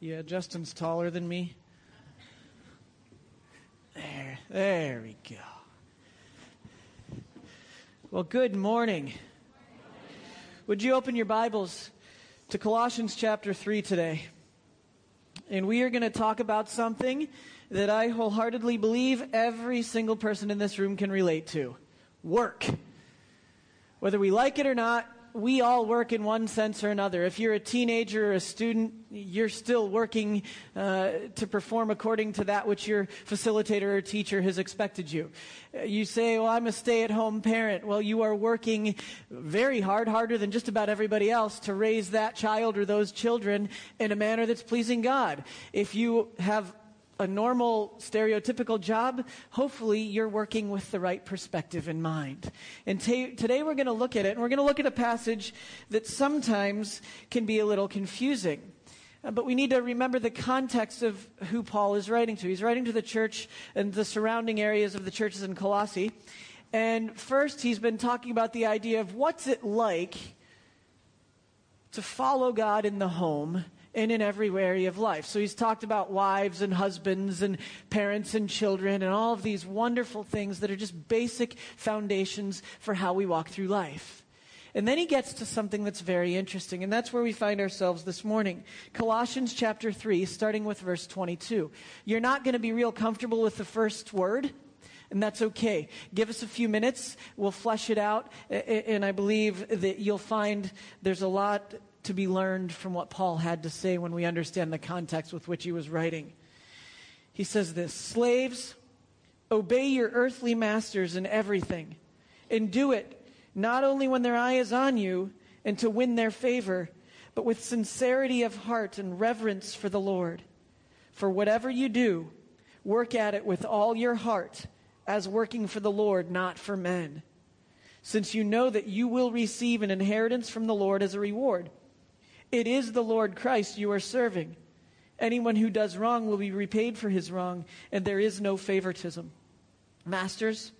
Yeah, Justin's taller than me. There, there we go. Well, good morning. Would you open your Bibles to Colossians chapter 3 today? And we are going to talk about something that I wholeheartedly believe every single person in this room can relate to work. Whether we like it or not, we all work in one sense or another. If you're a teenager or a student, you're still working uh, to perform according to that which your facilitator or teacher has expected you. Uh, you say, Well, I'm a stay at home parent. Well, you are working very hard, harder than just about everybody else, to raise that child or those children in a manner that's pleasing God. If you have a normal, stereotypical job, hopefully you're working with the right perspective in mind. And t- today we're going to look at it, and we're going to look at a passage that sometimes can be a little confusing. Uh, but we need to remember the context of who Paul is writing to. He's writing to the church and the surrounding areas of the churches in Colossae. And first, he's been talking about the idea of what's it like to follow God in the home and in every area of life. So he's talked about wives and husbands and parents and children and all of these wonderful things that are just basic foundations for how we walk through life. And then he gets to something that's very interesting, and that's where we find ourselves this morning. Colossians chapter 3, starting with verse 22. You're not going to be real comfortable with the first word, and that's okay. Give us a few minutes. We'll flesh it out. And I believe that you'll find there's a lot to be learned from what Paul had to say when we understand the context with which he was writing. He says this Slaves, obey your earthly masters in everything, and do it not only when their eye is on you and to win their favor, but with sincerity of heart and reverence for the Lord. For whatever you do, work at it with all your heart, as working for the Lord, not for men. Since you know that you will receive an inheritance from the Lord as a reward. It is the Lord Christ you are serving. Anyone who does wrong will be repaid for his wrong, and there is no favoritism. Masters,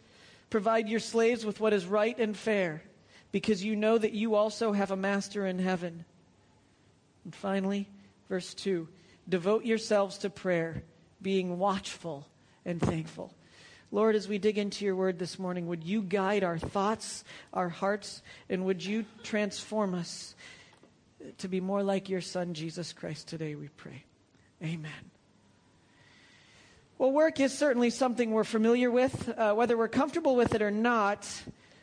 provide your slaves with what is right and fair, because you know that you also have a master in heaven. And finally, verse 2 devote yourselves to prayer, being watchful and thankful. Lord, as we dig into your word this morning, would you guide our thoughts, our hearts, and would you transform us to be more like your Son, Jesus Christ, today, we pray. Amen. Well, work is certainly something we're familiar with. Uh, whether we're comfortable with it or not,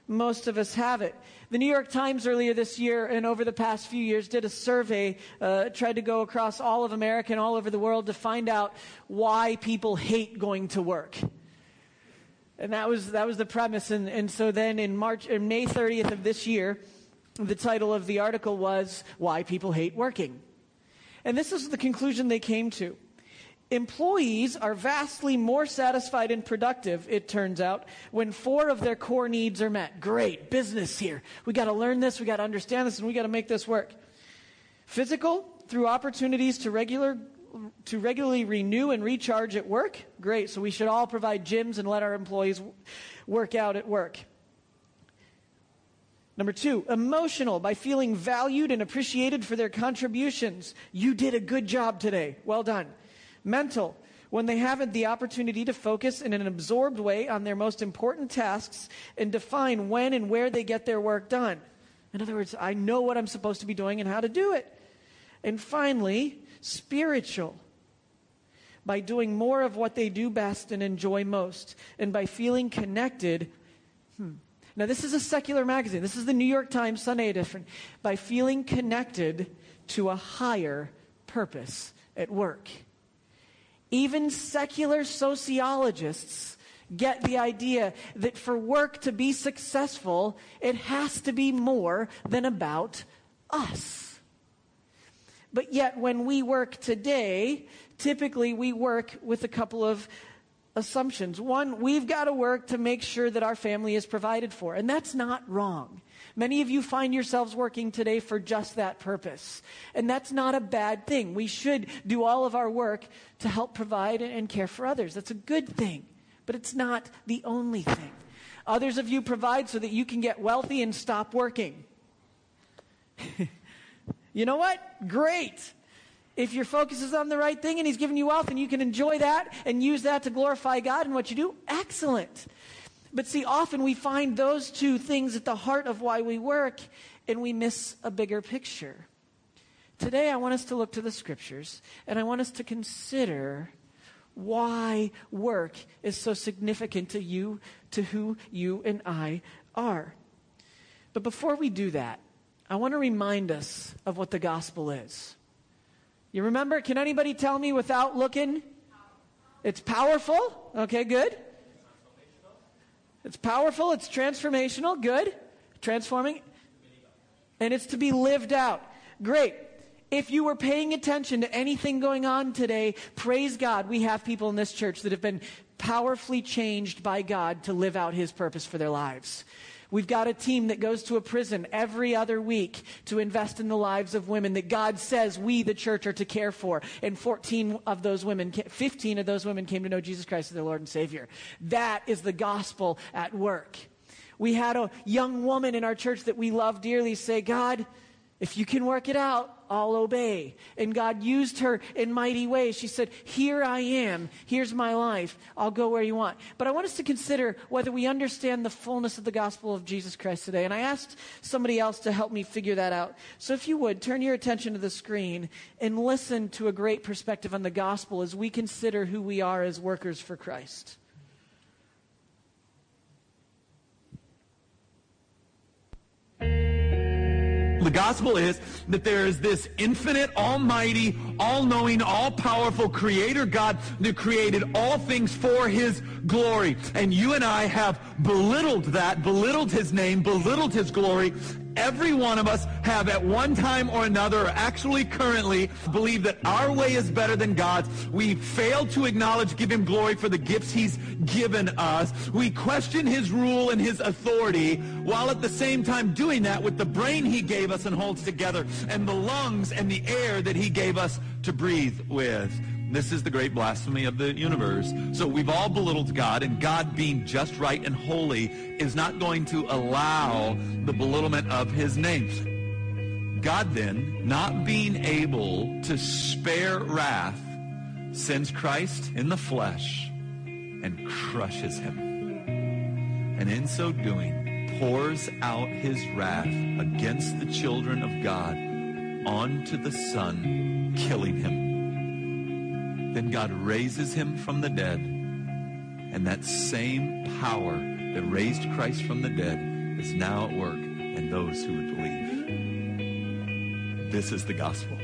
most of us have it. The New York Times earlier this year and over the past few years did a survey, uh, tried to go across all of America and all over the world to find out why people hate going to work. And that was, that was the premise. And, and so then in March, in May 30th of this year, the title of the article was Why People Hate Working. And this is the conclusion they came to. Employees are vastly more satisfied and productive, it turns out, when four of their core needs are met. Great, business here. We got to learn this, we got to understand this, and we got to make this work. Physical, through opportunities to regular to regularly renew and recharge at work. Great. So we should all provide gyms and let our employees work out at work. Number two, emotional, by feeling valued and appreciated for their contributions. You did a good job today. Well done. Mental, when they haven't the opportunity to focus in an absorbed way on their most important tasks and define when and where they get their work done. In other words, I know what I'm supposed to be doing and how to do it. And finally, spiritual, by doing more of what they do best and enjoy most, and by feeling connected. Hmm, now, this is a secular magazine. This is the New York Times Sunday edition. By feeling connected to a higher purpose at work. Even secular sociologists get the idea that for work to be successful, it has to be more than about us. But yet, when we work today, typically we work with a couple of assumptions. One, we've got to work to make sure that our family is provided for. And that's not wrong. Many of you find yourselves working today for just that purpose. And that's not a bad thing. We should do all of our work to help provide and care for others. That's a good thing. But it's not the only thing. Others of you provide so that you can get wealthy and stop working. you know what? Great. If your focus is on the right thing and He's given you wealth and you can enjoy that and use that to glorify God in what you do, excellent. But see, often we find those two things at the heart of why we work and we miss a bigger picture. Today, I want us to look to the scriptures and I want us to consider why work is so significant to you, to who you and I are. But before we do that, I want to remind us of what the gospel is. You remember? Can anybody tell me without looking? It's powerful. Okay, good. It's powerful. It's transformational. Good. Transforming. And it's to be lived out. Great. If you were paying attention to anything going on today, praise God, we have people in this church that have been powerfully changed by God to live out His purpose for their lives. We've got a team that goes to a prison every other week to invest in the lives of women that God says we, the church, are to care for. And 14 of those women, 15 of those women came to know Jesus Christ as their Lord and Savior. That is the gospel at work. We had a young woman in our church that we love dearly say, God, if you can work it out, I'll obey. And God used her in mighty ways. She said, Here I am. Here's my life. I'll go where you want. But I want us to consider whether we understand the fullness of the gospel of Jesus Christ today. And I asked somebody else to help me figure that out. So if you would, turn your attention to the screen and listen to a great perspective on the gospel as we consider who we are as workers for Christ. The gospel is that there is this infinite, almighty, all-knowing, all-powerful creator God that created all things for his glory. And you and I have belittled that, belittled his name, belittled his glory, Every one of us have at one time or another, or actually currently, believe that our way is better than God's. We fail to acknowledge, give him glory for the gifts he's given us. We question his rule and his authority, while at the same time doing that with the brain he gave us and holds together, and the lungs and the air that he gave us to breathe with. This is the great blasphemy of the universe. So we've all belittled God, and God being just right and holy is not going to allow the belittlement of his name. God then, not being able to spare wrath, sends Christ in the flesh and crushes him. And in so doing, pours out his wrath against the children of God onto the Son, killing him. Then God raises him from the dead. And that same power that raised Christ from the dead is now at work in those who would believe. This is the gospel.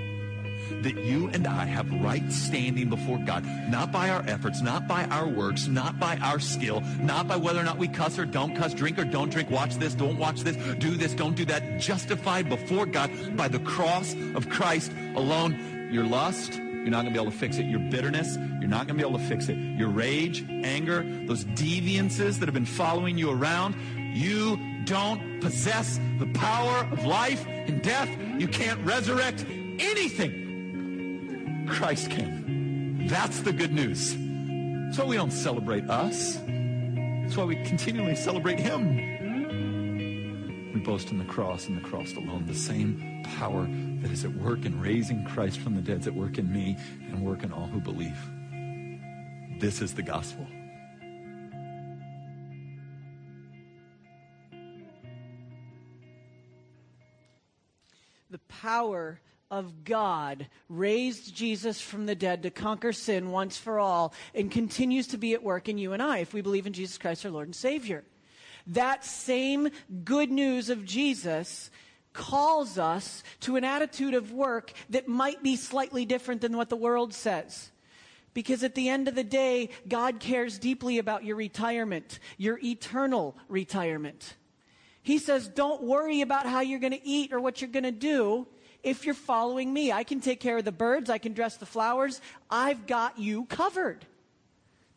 That you and I have right standing before God, not by our efforts, not by our works, not by our skill, not by whether or not we cuss or don't cuss, drink or don't drink, watch this, don't watch this, do this, don't do that, justified before God by the cross of Christ alone. Your lust, you're not going to be able to fix it. Your bitterness, you're not going to be able to fix it. Your rage, anger, those deviances that have been following you around, you don't possess the power of life and death. You can't resurrect anything. Christ can. That's the good news. Why we don't celebrate us. That's why we continually celebrate Him. Boast in the cross and the cross alone, the same power that is at work in raising Christ from the dead is at work in me and work in all who believe. This is the gospel. The power of God raised Jesus from the dead to conquer sin once for all and continues to be at work in you and I if we believe in Jesus Christ our Lord and Savior. That same good news of Jesus calls us to an attitude of work that might be slightly different than what the world says. Because at the end of the day, God cares deeply about your retirement, your eternal retirement. He says, don't worry about how you're going to eat or what you're going to do if you're following me. I can take care of the birds. I can dress the flowers. I've got you covered.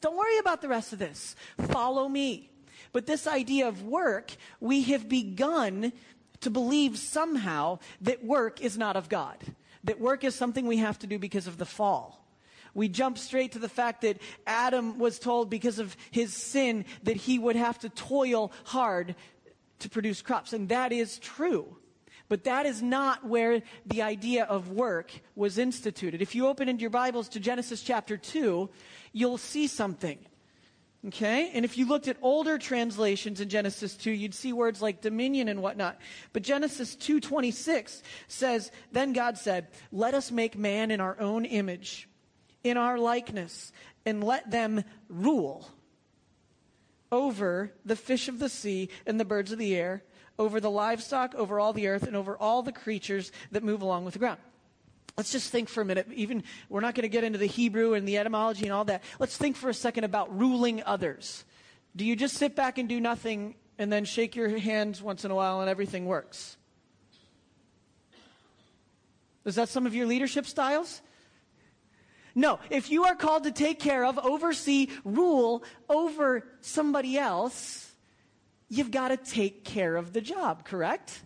Don't worry about the rest of this. Follow me. But this idea of work, we have begun to believe somehow that work is not of God, that work is something we have to do because of the fall. We jump straight to the fact that Adam was told because of his sin that he would have to toil hard to produce crops. And that is true. But that is not where the idea of work was instituted. If you open into your Bibles to Genesis chapter 2, you'll see something. Okay? And if you looked at older translations in Genesis 2, you'd see words like dominion and whatnot. But Genesis 2:26 says, "Then God said, "Let us make man in our own image, in our likeness, and let them rule over the fish of the sea and the birds of the air, over the livestock, over all the earth, and over all the creatures that move along with the ground." Let's just think for a minute. Even we're not going to get into the Hebrew and the etymology and all that. Let's think for a second about ruling others. Do you just sit back and do nothing and then shake your hands once in a while and everything works? Is that some of your leadership styles? No. If you are called to take care of, oversee, rule over somebody else, you've got to take care of the job, correct?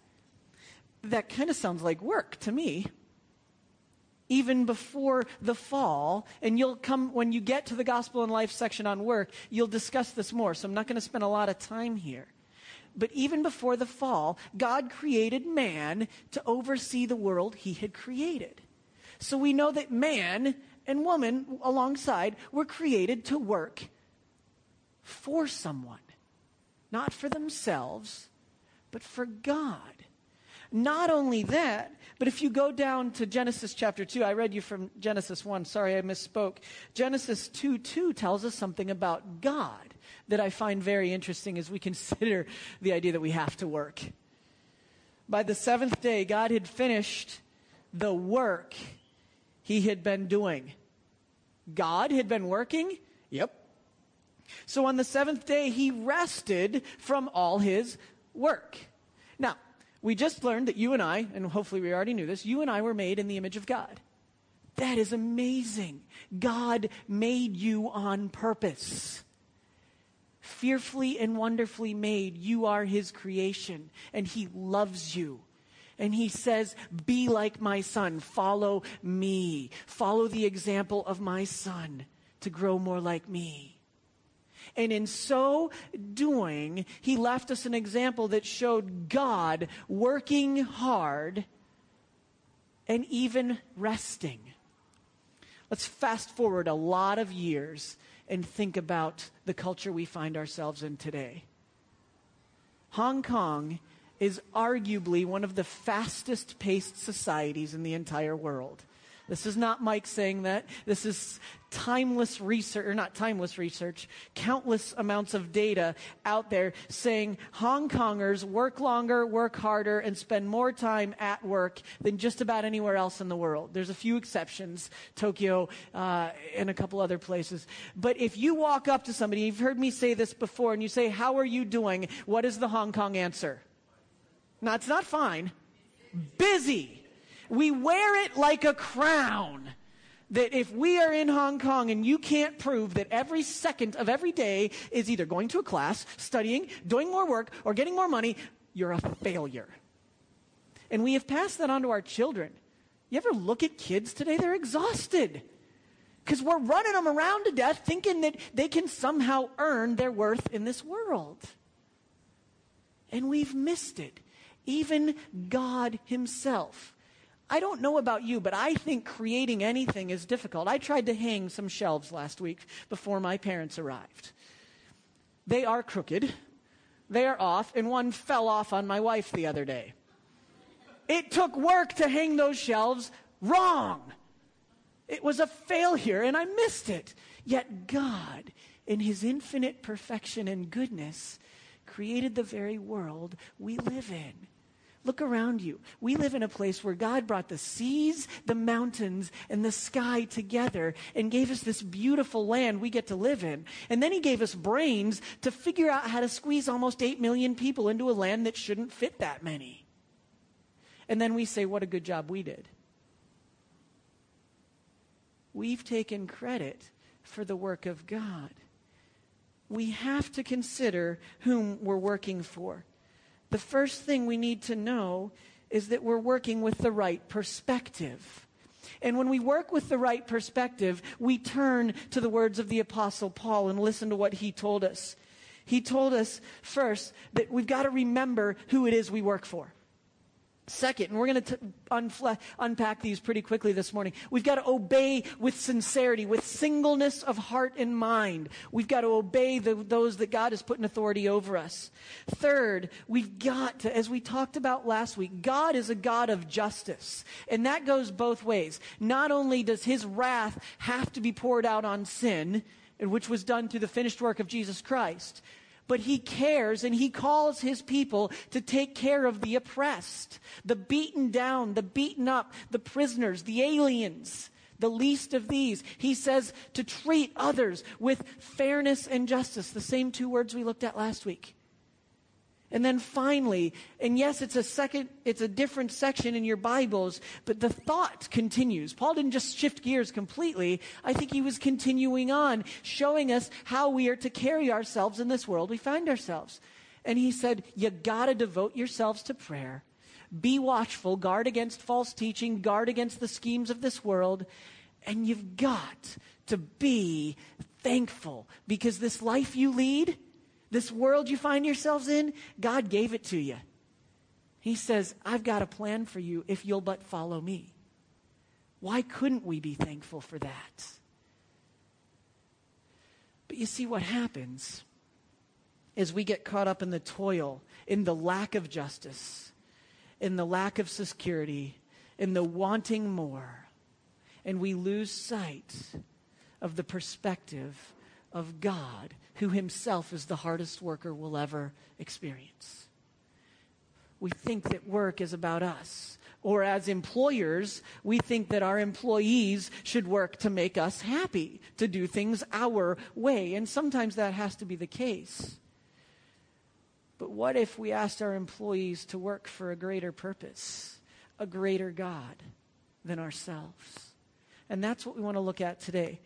That kind of sounds like work to me even before the fall. And you'll come, when you get to the gospel and life section on work, you'll discuss this more. So I'm not going to spend a lot of time here. But even before the fall, God created man to oversee the world he had created. So we know that man and woman alongside were created to work for someone, not for themselves, but for God. Not only that, but if you go down to Genesis chapter 2, I read you from Genesis 1. Sorry, I misspoke. Genesis 2 2 tells us something about God that I find very interesting as we consider the idea that we have to work. By the seventh day, God had finished the work he had been doing. God had been working? Yep. So on the seventh day, he rested from all his work. We just learned that you and I, and hopefully we already knew this, you and I were made in the image of God. That is amazing. God made you on purpose. Fearfully and wonderfully made, you are his creation, and he loves you. And he says, Be like my son, follow me, follow the example of my son to grow more like me. And in so doing, he left us an example that showed God working hard and even resting. Let's fast forward a lot of years and think about the culture we find ourselves in today. Hong Kong is arguably one of the fastest paced societies in the entire world. This is not Mike saying that. This is timeless research, or not timeless research, countless amounts of data out there saying Hong Kongers work longer, work harder, and spend more time at work than just about anywhere else in the world. There's a few exceptions, Tokyo uh, and a couple other places. But if you walk up to somebody, you've heard me say this before, and you say, How are you doing? What is the Hong Kong answer? No, it's not fine. Busy. We wear it like a crown. That if we are in Hong Kong and you can't prove that every second of every day is either going to a class, studying, doing more work, or getting more money, you're a failure. And we have passed that on to our children. You ever look at kids today? They're exhausted. Because we're running them around to death thinking that they can somehow earn their worth in this world. And we've missed it. Even God Himself I don't know about you, but I think creating anything is difficult. I tried to hang some shelves last week before my parents arrived. They are crooked, they are off, and one fell off on my wife the other day. It took work to hang those shelves wrong. It was a failure, and I missed it. Yet God, in His infinite perfection and goodness, created the very world we live in. Look around you. We live in a place where God brought the seas, the mountains, and the sky together and gave us this beautiful land we get to live in. And then He gave us brains to figure out how to squeeze almost 8 million people into a land that shouldn't fit that many. And then we say, what a good job we did. We've taken credit for the work of God. We have to consider whom we're working for the first thing we need to know is that we're working with the right perspective. And when we work with the right perspective, we turn to the words of the Apostle Paul and listen to what he told us. He told us first that we've got to remember who it is we work for. Second, and we're going to unfle- unpack these pretty quickly this morning. We've got to obey with sincerity, with singleness of heart and mind. We've got to obey the, those that God has put in authority over us. Third, we've got to, as we talked about last week, God is a God of justice. And that goes both ways. Not only does his wrath have to be poured out on sin, which was done through the finished work of Jesus Christ, but he cares and he calls his people to take care of the oppressed, the beaten down, the beaten up, the prisoners, the aliens, the least of these. He says to treat others with fairness and justice, the same two words we looked at last week. And then finally, and yes, it's a second, it's a different section in your Bibles, but the thought continues. Paul didn't just shift gears completely. I think he was continuing on, showing us how we are to carry ourselves in this world we find ourselves. And he said, you gotta devote yourselves to prayer. Be watchful, guard against false teaching, guard against the schemes of this world, and you've got to be thankful because this life you lead, this world you find yourselves in, God gave it to you. He says, I've got a plan for you if you'll but follow me. Why couldn't we be thankful for that? But you see, what happens is we get caught up in the toil, in the lack of justice, in the lack of security, in the wanting more, and we lose sight of the perspective of God who himself is the hardest worker we'll ever experience. We think that work is about us. Or as employers, we think that our employees should work to make us happy, to do things our way. And sometimes that has to be the case. But what if we asked our employees to work for a greater purpose, a greater God than ourselves? And that's what we want to look at today.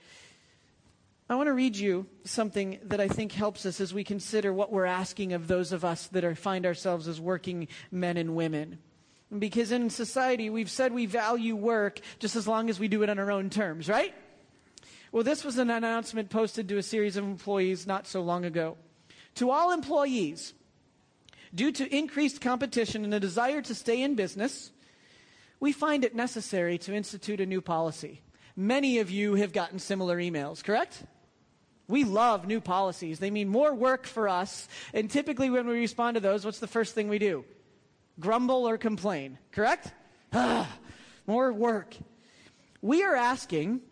I want to read you something that I think helps us as we consider what we're asking of those of us that are, find ourselves as working men and women. Because in society, we've said we value work just as long as we do it on our own terms, right? Well, this was an announcement posted to a series of employees not so long ago. To all employees, due to increased competition and a desire to stay in business, we find it necessary to institute a new policy. Many of you have gotten similar emails, correct? We love new policies. They mean more work for us. And typically, when we respond to those, what's the first thing we do? Grumble or complain, correct? More work. We are asking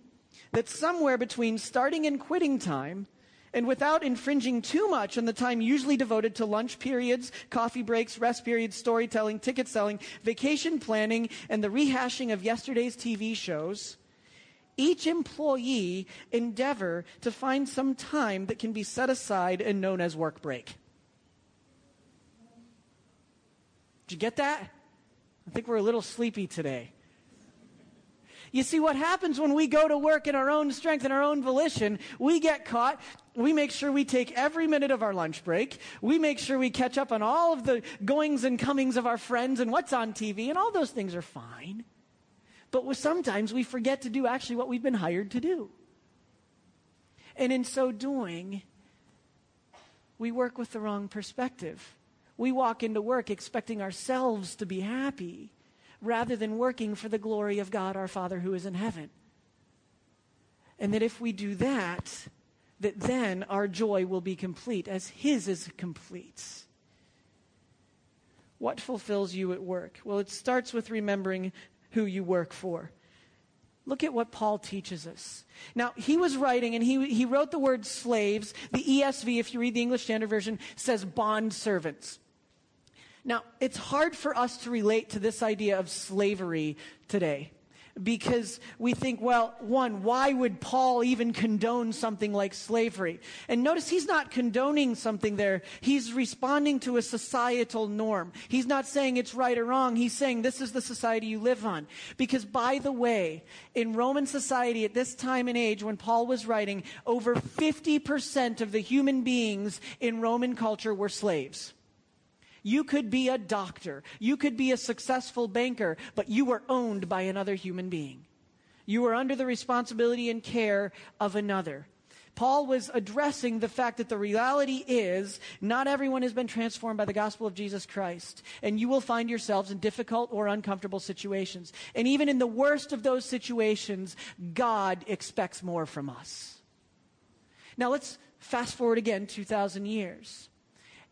that somewhere between starting and quitting time, and without infringing too much on the time usually devoted to lunch periods, coffee breaks, rest periods, storytelling, ticket selling, vacation planning, and the rehashing of yesterday's TV shows, each employee endeavor to find some time that can be set aside and known as work break. Did you get that? I think we're a little sleepy today. You see, what happens when we go to work in our own strength and our own volition, we get caught. We make sure we take every minute of our lunch break. We make sure we catch up on all of the goings and comings of our friends and what's on TV, and all those things are fine. But sometimes we forget to do actually what we've been hired to do. And in so doing, we work with the wrong perspective. We walk into work expecting ourselves to be happy rather than working for the glory of God our Father who is in heaven. And that if we do that, that then our joy will be complete as His is complete. What fulfills you at work? Well, it starts with remembering who you work for. Look at what Paul teaches us. Now, he was writing and he, he wrote the word slaves. The ESV, if you read the English Standard Version, says bond servants. Now, it's hard for us to relate to this idea of slavery today because we think, well, one, why would Paul even condone something like slavery? And notice he's not condoning something there. He's responding to a societal norm. He's not saying it's right or wrong. He's saying this is the society you live on. Because by the way, in Roman society at this time and age when Paul was writing, over 50% of the human beings in Roman culture were slaves. You could be a doctor. You could be a successful banker, but you were owned by another human being. You were under the responsibility and care of another. Paul was addressing the fact that the reality is not everyone has been transformed by the gospel of Jesus Christ. And you will find yourselves in difficult or uncomfortable situations. And even in the worst of those situations, God expects more from us. Now let's fast forward again 2,000 years.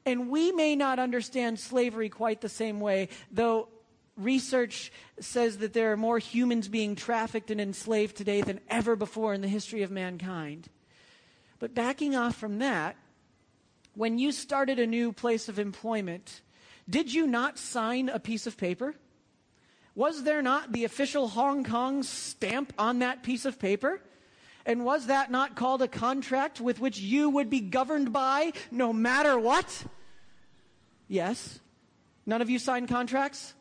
And we may not understand slavery quite the same way, though research says that there are more humans being trafficked and enslaved today than ever before in the history of mankind. But backing off from that, when you started a new place of employment, did you not sign a piece of paper? Was there not the official Hong Kong stamp on that piece of paper? And was that not called a contract with which you would be governed by no matter what? Yes. None of you sign contracts?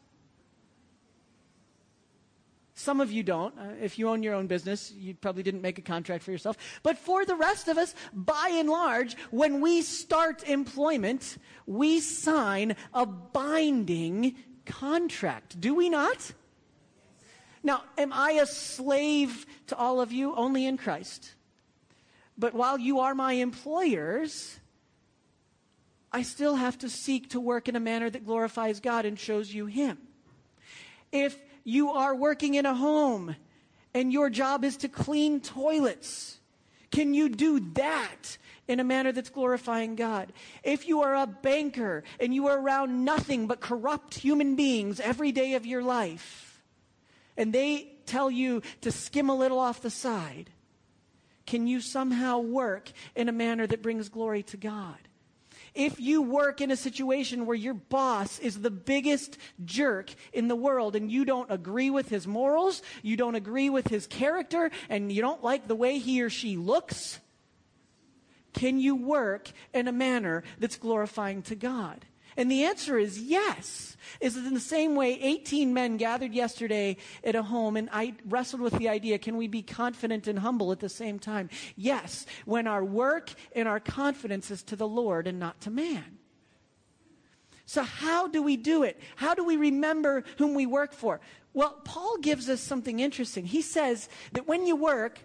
Some of you don't. Uh, if you own your own business, you probably didn't make a contract for yourself. But for the rest of us, by and large, when we start employment, we sign a binding contract. Do we not? Now, am I a slave to all of you? Only in Christ. But while you are my employers, I still have to seek to work in a manner that glorifies God and shows you Him. If you are working in a home and your job is to clean toilets. Can you do that in a manner that's glorifying God? If you are a banker and you are around nothing but corrupt human beings every day of your life, and they tell you to skim a little off the side, can you somehow work in a manner that brings glory to God? If you work in a situation where your boss is the biggest jerk in the world and you don't agree with his morals, you don't agree with his character, and you don't like the way he or she looks, can you work in a manner that's glorifying to God? And the answer is yes. Is it in the same way 18 men gathered yesterday at a home and I wrestled with the idea, can we be confident and humble at the same time? Yes, when our work and our confidence is to the Lord and not to man. So how do we do it? How do we remember whom we work for? Well, Paul gives us something interesting. He says that when you work,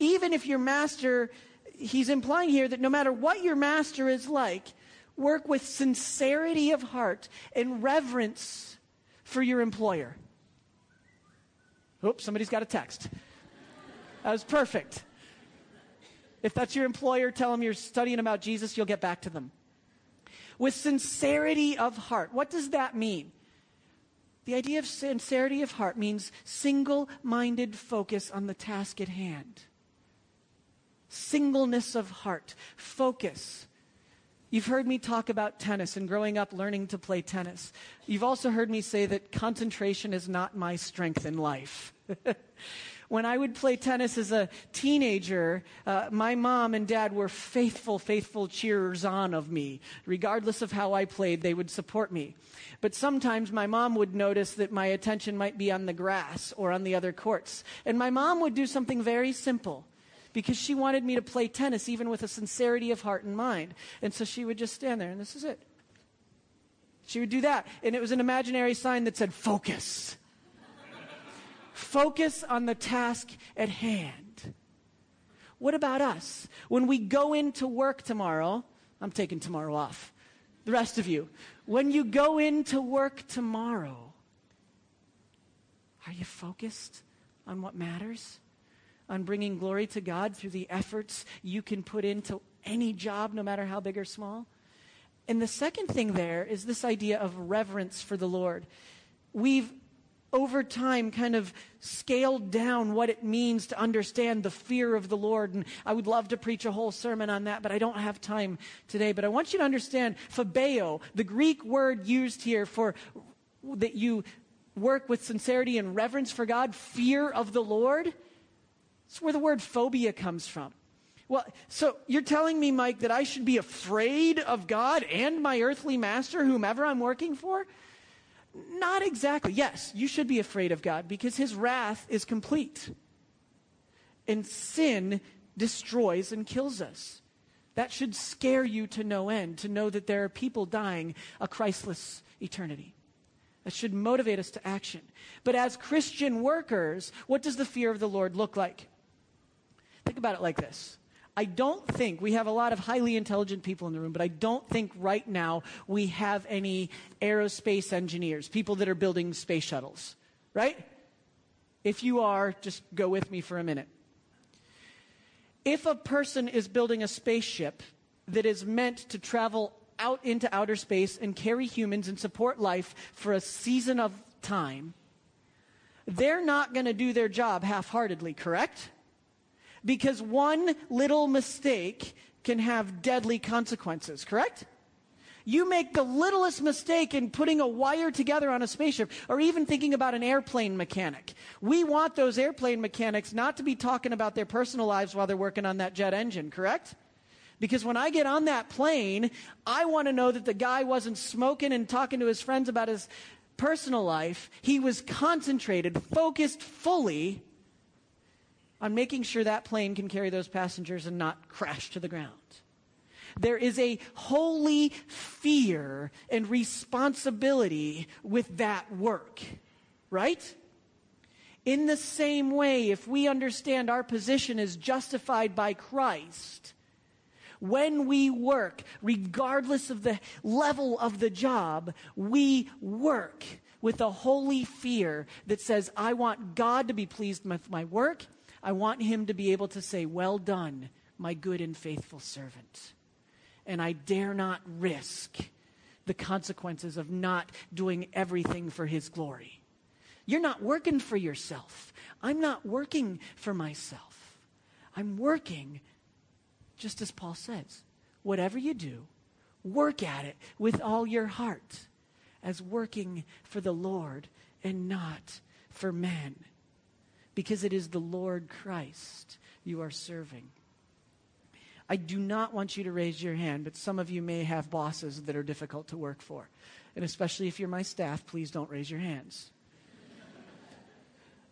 even if your master, he's implying here that no matter what your master is like, work with sincerity of heart and reverence for your employer. Oops, somebody's got a text. That was perfect. If that's your employer, tell them you're studying about Jesus, you'll get back to them. With sincerity of heart. What does that mean? The idea of sincerity of heart means single minded focus on the task at hand. Singleness of heart, focus You've heard me talk about tennis and growing up learning to play tennis. You've also heard me say that concentration is not my strength in life. when I would play tennis as a teenager, uh, my mom and dad were faithful, faithful cheerers on of me. Regardless of how I played, they would support me. But sometimes my mom would notice that my attention might be on the grass or on the other courts. And my mom would do something very simple because she wanted me to play tennis even with a sincerity of heart and mind. And so she would just stand there, and this is it. She would do that. And it was an imaginary sign that said, Focus. Focus on the task at hand. What about us? When we go into work tomorrow, I'm taking tomorrow off. The rest of you, when you go into work tomorrow, are you focused on what matters? On bringing glory to God through the efforts you can put into any job, no matter how big or small. And the second thing there is this idea of reverence for the Lord. We've over time kind of scaled down what it means to understand the fear of the Lord. And I would love to preach a whole sermon on that, but I don't have time today. But I want you to understand phobeo, the Greek word used here for that you work with sincerity and reverence for God, fear of the Lord. That's where the word phobia comes from. Well, so you're telling me, Mike, that I should be afraid of God and my earthly master, whomever I'm working for? Not exactly. Yes, you should be afraid of God because his wrath is complete. And sin destroys and kills us. That should scare you to no end to know that there are people dying a Christless eternity. That should motivate us to action. But as Christian workers, what does the fear of the Lord look like? Think about it like this I don't think we have a lot of highly intelligent people in the room, but I don't think right now we have any aerospace engineers, people that are building space shuttles, right? If you are, just go with me for a minute. If a person is building a spaceship that is meant to travel out into outer space and carry humans and support life for a season of time, they're not going to do their job half heartedly, correct? Because one little mistake can have deadly consequences, correct? You make the littlest mistake in putting a wire together on a spaceship or even thinking about an airplane mechanic. We want those airplane mechanics not to be talking about their personal lives while they're working on that jet engine, correct? Because when I get on that plane, I want to know that the guy wasn't smoking and talking to his friends about his personal life. He was concentrated, focused fully on making sure that plane can carry those passengers and not crash to the ground. There is a holy fear and responsibility with that work, right? In the same way, if we understand our position is justified by Christ, when we work, regardless of the level of the job, we work with a holy fear that says, I want God to be pleased with my work. I want him to be able to say, Well done, my good and faithful servant. And I dare not risk the consequences of not doing everything for his glory. You're not working for yourself. I'm not working for myself. I'm working, just as Paul says, whatever you do, work at it with all your heart as working for the Lord and not for men because it is the Lord Christ you are serving. I do not want you to raise your hand, but some of you may have bosses that are difficult to work for. And especially if you're my staff, please don't raise your hands.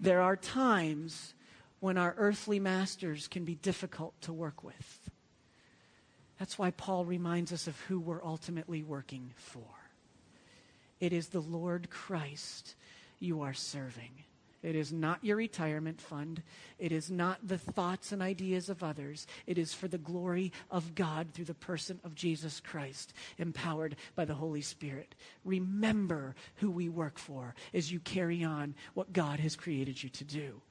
there are times when our earthly masters can be difficult to work with. That's why Paul reminds us of who we're ultimately working for. It is the Lord Christ you are serving. It is not your retirement fund. It is not the thoughts and ideas of others. It is for the glory of God through the person of Jesus Christ, empowered by the Holy Spirit. Remember who we work for as you carry on what God has created you to do.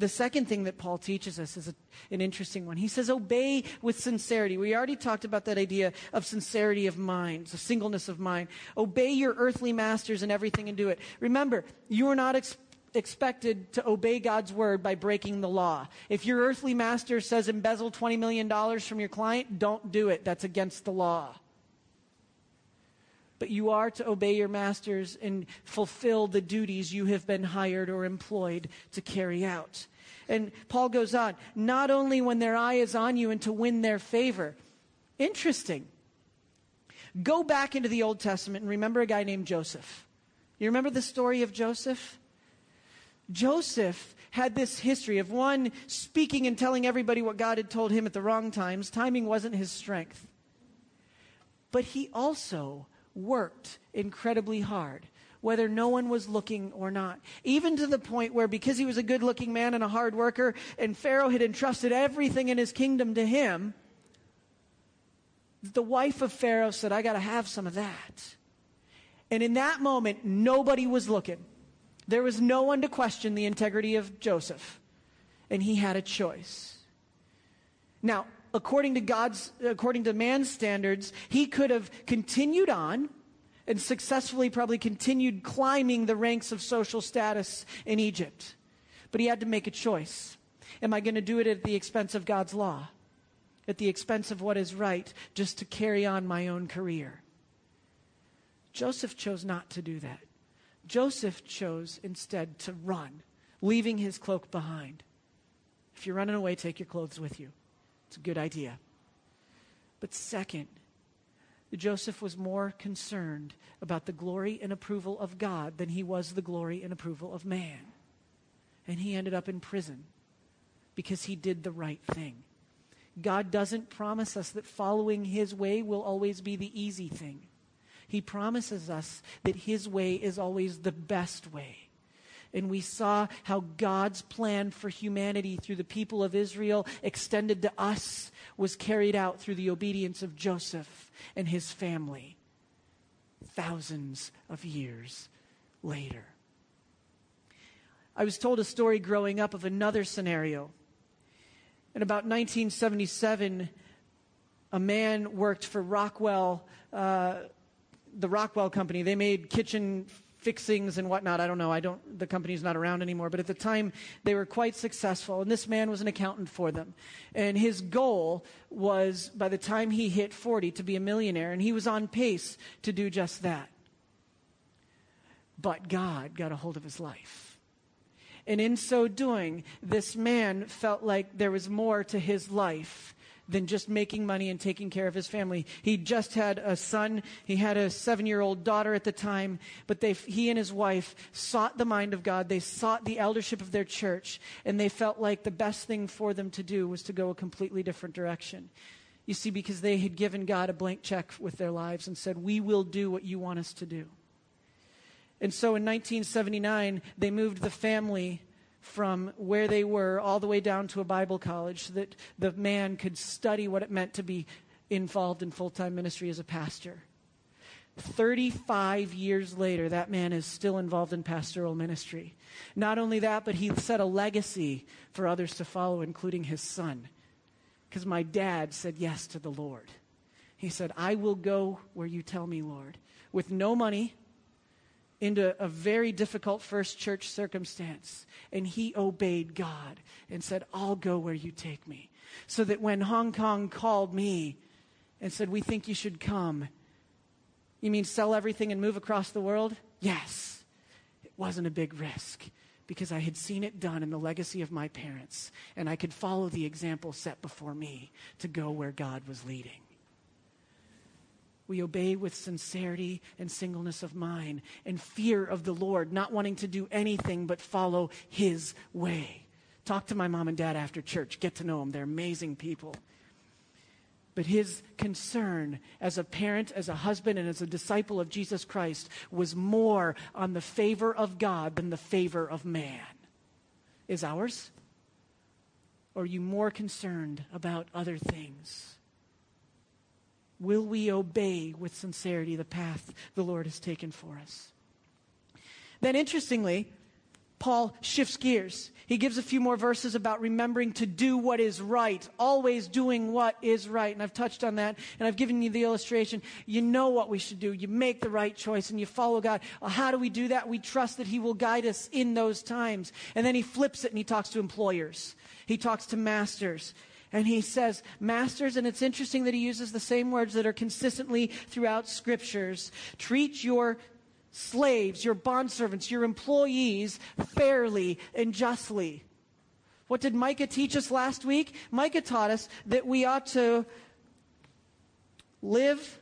The second thing that Paul teaches us is a, an interesting one. He says, obey with sincerity. We already talked about that idea of sincerity of mind, the singleness of mind. Obey your earthly masters in everything and do it. Remember, you are not expected to obey God's word by breaking the law. If your earthly master says embezzle $20 million from your client, don't do it. That's against the law. But you are to obey your masters and fulfill the duties you have been hired or employed to carry out. And Paul goes on, not only when their eye is on you and to win their favor. Interesting. Go back into the Old Testament and remember a guy named Joseph. You remember the story of Joseph? Joseph had this history of one speaking and telling everybody what God had told him at the wrong times. Timing wasn't his strength. But he also worked incredibly hard, whether no one was looking or not. Even to the point where, because he was a good looking man and a hard worker, and Pharaoh had entrusted everything in his kingdom to him, the wife of Pharaoh said, I got to have some of that. And in that moment, nobody was looking. There was no one to question the integrity of Joseph, and he had a choice. Now, according to God's, according to man's standards, he could have continued on and successfully probably continued climbing the ranks of social status in Egypt. But he had to make a choice. Am I going to do it at the expense of God's law? At the expense of what is right, just to carry on my own career? Joseph chose not to do that. Joseph chose instead to run, leaving his cloak behind. If you're running away, take your clothes with you. It's a good idea. But second, Joseph was more concerned about the glory and approval of God than he was the glory and approval of man. And he ended up in prison because he did the right thing. God doesn't promise us that following his way will always be the easy thing. He promises us that His way is always the best way. And we saw how God's plan for humanity through the people of Israel extended to us was carried out through the obedience of Joseph and his family thousands of years later. I was told a story growing up of another scenario. In about 1977, a man worked for Rockwell, uh, the Rockwell Company. They made kitchen fixings and whatnot. I don't know. I don't. The company's not around anymore. But at the time, they were quite successful, and this man was an accountant for them. And his goal was, by the time he hit 40, to be a millionaire, and he was on pace to do just that. But God got a hold of his life. And in so doing, this man felt like there was more to his life than just making money and taking care of his family. He just had a son. He had a seven year old daughter at the time, but they, he and his wife sought the mind of God. They sought the eldership of their church, and they felt like the best thing for them to do was to go a completely different direction. You see, because they had given God a blank check with their lives and said, We will do what you want us to do. And so in 1979, they moved the family from where they were all the way down to a Bible college so that the man could study what it meant to be involved in full time ministry as a pastor. 35 years later, that man is still involved in pastoral ministry. Not only that, but he set a legacy for others to follow, including his son. Because my dad said yes to the Lord. He said, I will go where you tell me, Lord, with no money, into a very difficult first church circumstance. And he obeyed God and said, I'll go where you take me. So that when Hong Kong called me and said, We think you should come, you mean sell everything and move across the world? Yes. It wasn't a big risk because I had seen it done in the legacy of my parents, and I could follow the example set before me to go where God was leading. We obey with sincerity and singleness of mind and fear of the Lord, not wanting to do anything but follow His way. Talk to my mom and dad after church. Get to know them. They're amazing people. But his concern as a parent, as a husband, and as a disciple of Jesus Christ was more on the favor of God than the favor of man. Is ours? Or are you more concerned about other things? Will we obey with sincerity the path the Lord has taken for us? Then, interestingly, Paul shifts gears. He gives a few more verses about remembering to do what is right, always doing what is right. And I've touched on that, and I've given you the illustration. You know what we should do. You make the right choice, and you follow God. How do we do that? We trust that He will guide us in those times. And then he flips it and he talks to employers, he talks to masters. And he says, Masters, and it's interesting that he uses the same words that are consistently throughout scriptures. Treat your slaves, your bondservants, your employees fairly and justly. What did Micah teach us last week? Micah taught us that we ought to live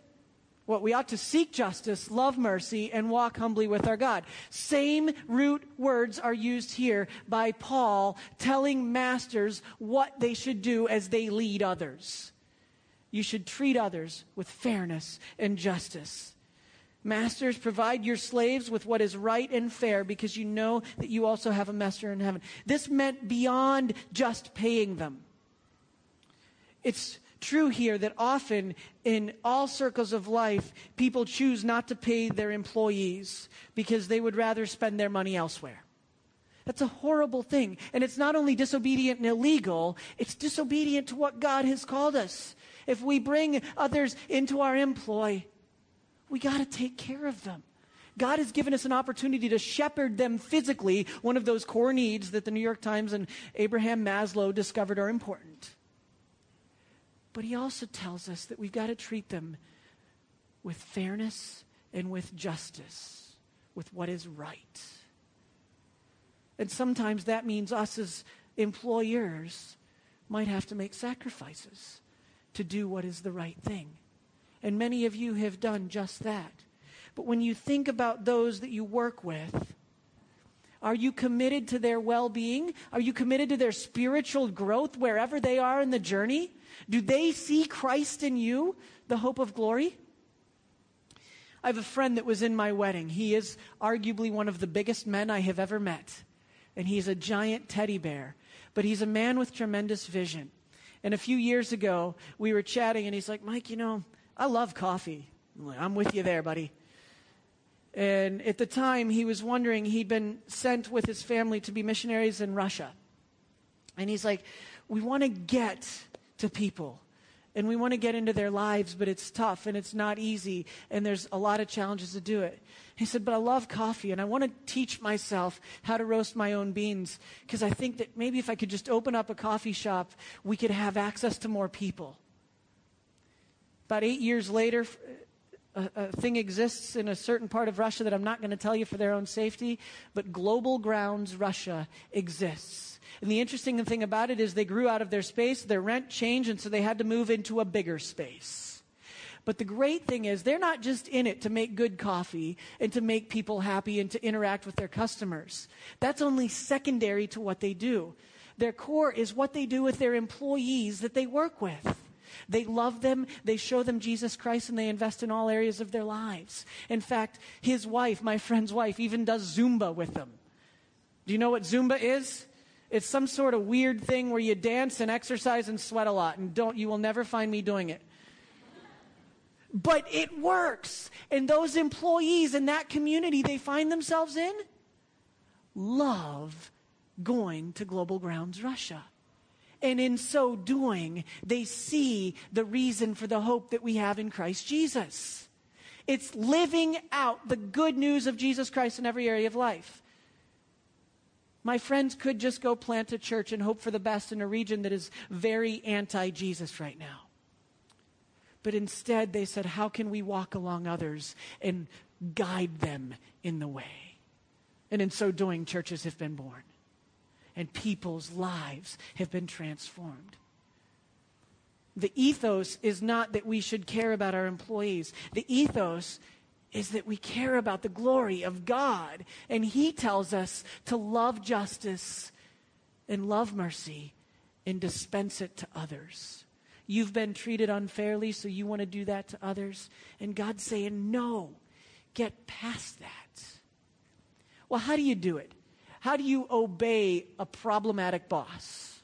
what we ought to seek justice, love mercy, and walk humbly with our God. Same root words are used here by Paul telling masters what they should do as they lead others. You should treat others with fairness and justice. Masters, provide your slaves with what is right and fair because you know that you also have a master in heaven. This meant beyond just paying them. It's true here that often in all circles of life, people choose not to pay their employees because they would rather spend their money elsewhere. That's a horrible thing. And it's not only disobedient and illegal, it's disobedient to what God has called us. If we bring others into our employ, we got to take care of them. God has given us an opportunity to shepherd them physically, one of those core needs that the New York Times and Abraham Maslow discovered are important. But he also tells us that we've got to treat them with fairness and with justice, with what is right. And sometimes that means us as employers might have to make sacrifices to do what is the right thing. And many of you have done just that. But when you think about those that you work with, are you committed to their well being? Are you committed to their spiritual growth wherever they are in the journey? Do they see Christ in you, the hope of glory? I have a friend that was in my wedding. He is arguably one of the biggest men I have ever met. And he's a giant teddy bear. But he's a man with tremendous vision. And a few years ago, we were chatting, and he's like, Mike, you know, I love coffee. I'm, like, I'm with you there, buddy. And at the time, he was wondering, he'd been sent with his family to be missionaries in Russia. And he's like, we want to get to people and we want to get into their lives, but it's tough and it's not easy, and there's a lot of challenges to do it. He said, But I love coffee, and I want to teach myself how to roast my own beans because I think that maybe if I could just open up a coffee shop, we could have access to more people. About eight years later, a, a, thing exists in a certain part of Russia that I'm not going to tell you for their own safety, but Global Grounds Russia exists. And the interesting thing about it is they grew out of their space, their rent changed, and so they had to move into a bigger space. But the great thing is, they're not just in it to make good coffee and to make people happy and to interact with their customers. That's only secondary to what they do. Their core is what they do with their employees that they work with. They love them, they show them Jesus Christ, and they invest in all areas of their lives. In fact, his wife, my friend's wife, even does Zumba with them. Do you know what Zumba is? It's some sort of weird thing where you dance and exercise and sweat a lot, and don't, you will never find me doing it. But it works. And those employees in that community they find themselves in love going to Global Grounds Russia. And in so doing, they see the reason for the hope that we have in Christ Jesus. It's living out the good news of Jesus Christ in every area of life. My friends could just go plant a church and hope for the best in a region that is very anti Jesus right now. But instead, they said, How can we walk along others and guide them in the way? And in so doing, churches have been born, and people's lives have been transformed. The ethos is not that we should care about our employees. The ethos is that we care about the glory of God. And He tells us to love justice and love mercy and dispense it to others. You've been treated unfairly, so you want to do that to others. And God's saying, no, get past that. Well, how do you do it? How do you obey a problematic boss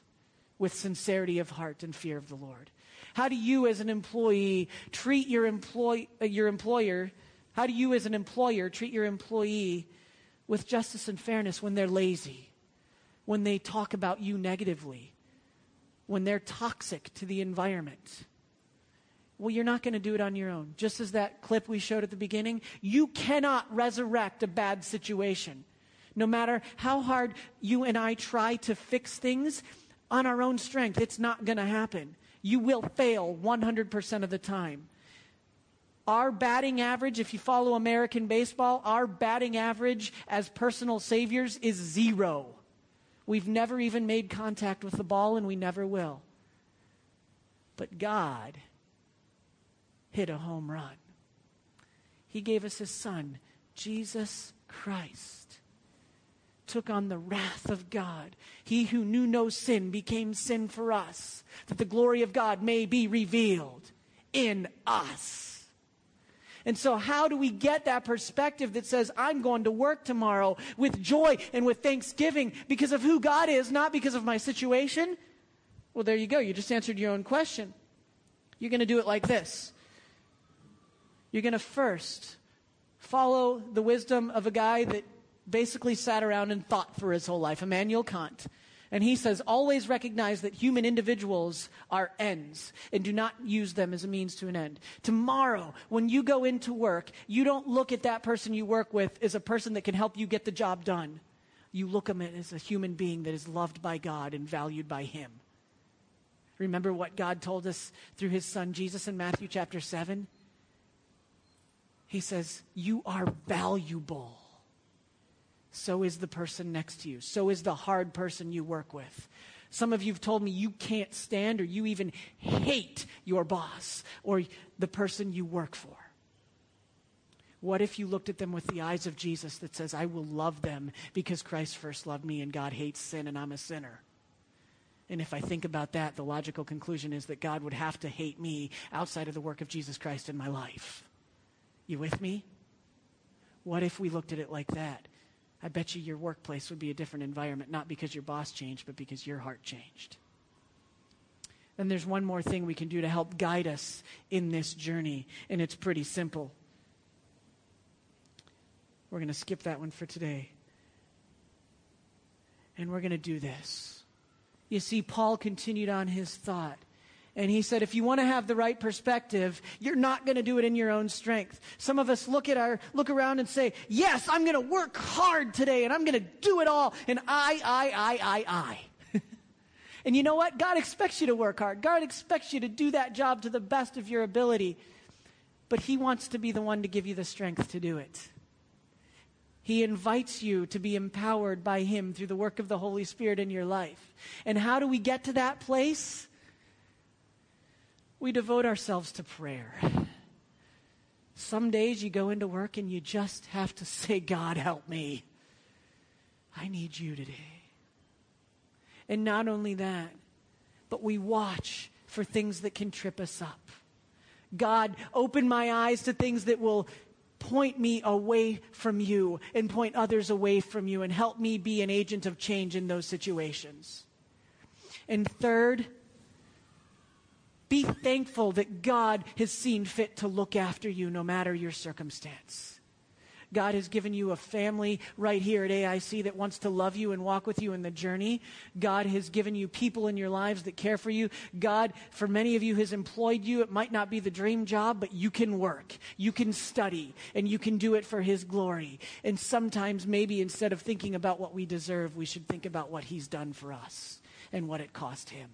with sincerity of heart and fear of the Lord? How do you, as an employee, treat your, employ- uh, your employer how do you, as an employer, treat your employee with justice and fairness when they're lazy, when they talk about you negatively, when they're toxic to the environment? Well, you're not going to do it on your own. Just as that clip we showed at the beginning, you cannot resurrect a bad situation. No matter how hard you and I try to fix things on our own strength, it's not going to happen. You will fail 100% of the time. Our batting average, if you follow American baseball, our batting average as personal saviors is zero. We've never even made contact with the ball, and we never will. But God hit a home run. He gave us His Son, Jesus Christ, took on the wrath of God. He who knew no sin became sin for us, that the glory of God may be revealed in us. And so, how do we get that perspective that says, I'm going to work tomorrow with joy and with thanksgiving because of who God is, not because of my situation? Well, there you go. You just answered your own question. You're going to do it like this you're going to first follow the wisdom of a guy that basically sat around and thought for his whole life, Immanuel Kant. And he says, always recognize that human individuals are ends and do not use them as a means to an end. Tomorrow, when you go into work, you don't look at that person you work with as a person that can help you get the job done. You look at him as a human being that is loved by God and valued by Him. Remember what God told us through His Son Jesus in Matthew chapter 7? He says, You are valuable so is the person next to you. So is the hard person you work with. Some of you have told me you can't stand or you even hate your boss or the person you work for. What if you looked at them with the eyes of Jesus that says, I will love them because Christ first loved me and God hates sin and I'm a sinner? And if I think about that, the logical conclusion is that God would have to hate me outside of the work of Jesus Christ in my life. You with me? What if we looked at it like that? I bet you your workplace would be a different environment, not because your boss changed, but because your heart changed. Then there's one more thing we can do to help guide us in this journey, and it's pretty simple. We're going to skip that one for today. And we're going to do this. You see, Paul continued on his thought. And he said, if you want to have the right perspective, you're not going to do it in your own strength. Some of us look at our, look around and say, yes, I'm going to work hard today and I'm going to do it all. And I, I, I, I, I. and you know what? God expects you to work hard. God expects you to do that job to the best of your ability. But he wants to be the one to give you the strength to do it. He invites you to be empowered by Him through the work of the Holy Spirit in your life. And how do we get to that place? We devote ourselves to prayer. Some days you go into work and you just have to say, God, help me. I need you today. And not only that, but we watch for things that can trip us up. God, open my eyes to things that will point me away from you and point others away from you and help me be an agent of change in those situations. And third, be thankful that God has seen fit to look after you no matter your circumstance. God has given you a family right here at AIC that wants to love you and walk with you in the journey. God has given you people in your lives that care for you. God, for many of you, has employed you. It might not be the dream job, but you can work, you can study, and you can do it for His glory. And sometimes, maybe instead of thinking about what we deserve, we should think about what He's done for us and what it cost Him.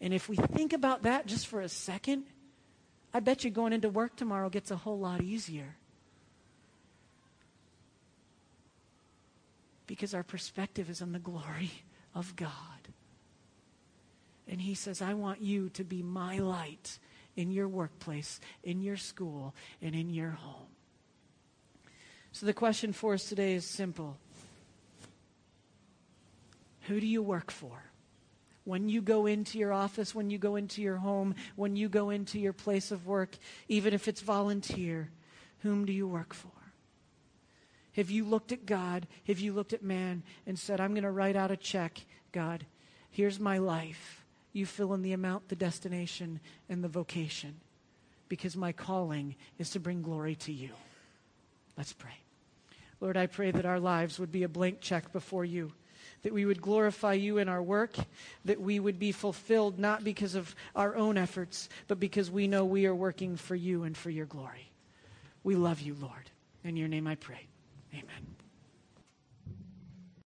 And if we think about that just for a second, I bet you going into work tomorrow gets a whole lot easier. Because our perspective is on the glory of God. And He says, I want you to be my light in your workplace, in your school, and in your home. So the question for us today is simple Who do you work for? When you go into your office, when you go into your home, when you go into your place of work, even if it's volunteer, whom do you work for? Have you looked at God? Have you looked at man and said, I'm going to write out a check, God, here's my life. You fill in the amount, the destination, and the vocation, because my calling is to bring glory to you. Let's pray. Lord, I pray that our lives would be a blank check before you that we would glorify you in our work, that we would be fulfilled not because of our own efforts, but because we know we are working for you and for your glory. We love you, Lord. In your name I pray. Amen.